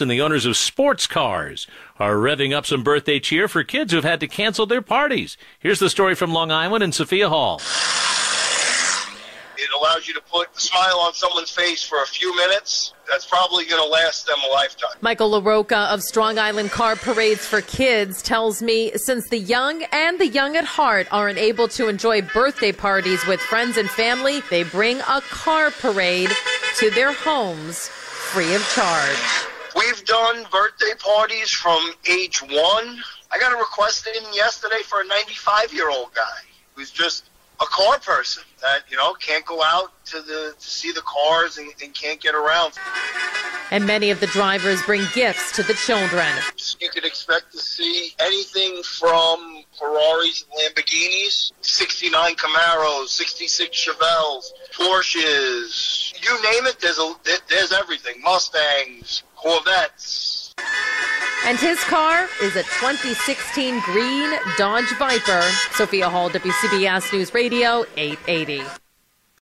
and the owners of sports cars are revving up some birthday cheer for kids who've had to cancel their parties. Here's the story from Long Island and Sophia Hall. It allows you to put a smile on someone's face for a few minutes. That's probably going to last them a lifetime. Michael LaRocca of Strong Island Car Parades for Kids tells me since the young and the young at heart are unable to enjoy birthday parties with friends and family, they bring a car parade to their homes free of charge. We've done birthday parties from age one. I got a request in yesterday for a 95 year old guy who's just a car person that you know can't go out to the to see the cars and, and can't get around. And many of the drivers bring gifts to the children. You could expect to see anything from Ferraris Lamborghinis, 69 Camaros, 66 Chevelles, Porsches, you name it. There's a there's everything. Mustangs, Corvettes. And his car is a 2016 green Dodge Viper. Sophia Hall, WCBS News Radio, 880.